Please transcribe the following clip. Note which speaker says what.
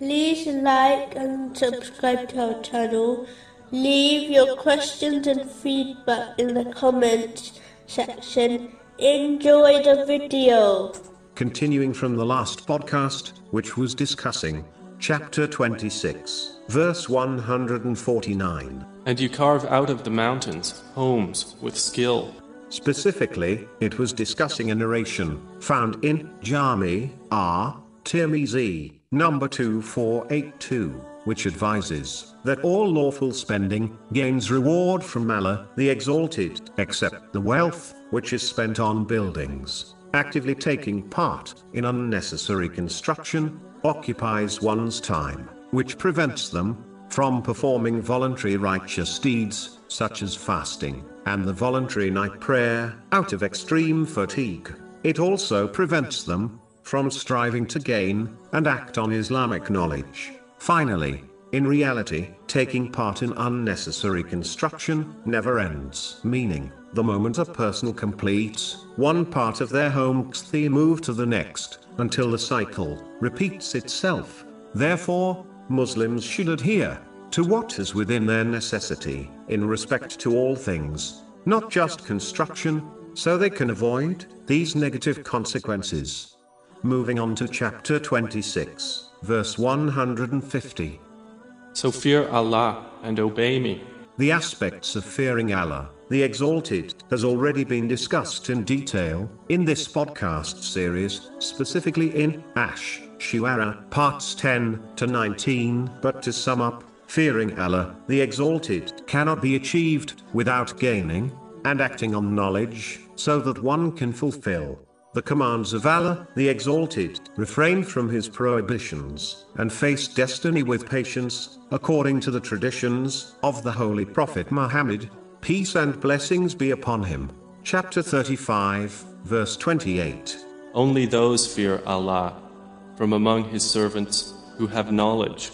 Speaker 1: like and subscribe to our channel. Leave your questions and feedback in the comments section. Enjoy the video.
Speaker 2: Continuing from the last podcast, which was discussing chapter 26, verse 149.
Speaker 3: And you carve out of the mountains homes with skill.
Speaker 2: Specifically, it was discussing a narration found in Jami R. Tirmizi, number 2482, which advises that all lawful spending gains reward from Allah, the Exalted, except the wealth which is spent on buildings. Actively taking part in unnecessary construction occupies one's time, which prevents them from performing voluntary righteous deeds, such as fasting, and the voluntary night prayer, out of extreme fatigue. It also prevents them from striving to gain and act on Islamic knowledge. Finally, in reality, taking part in unnecessary construction never ends. Meaning, the moment a person completes one part of their home, they move to the next, until the cycle repeats itself. Therefore, Muslims should adhere to what is within their necessity, in respect to all things, not just construction, so they can avoid these negative consequences. Moving on to chapter 26, verse 150.
Speaker 3: So fear Allah and obey me.
Speaker 2: The aspects of fearing Allah, the Exalted, has already been discussed in detail in this podcast series, specifically in Ash Shuara parts 10 to 19. But to sum up, fearing Allah, the Exalted, cannot be achieved without gaining and acting on knowledge, so that one can fulfill the commands of Allah, the Exalted, refrain from His prohibitions, and face destiny with patience, according to the traditions of the Holy Prophet Muhammad, peace and blessings be upon him. Chapter 35, verse 28.
Speaker 3: Only those fear Allah from among His servants who have knowledge.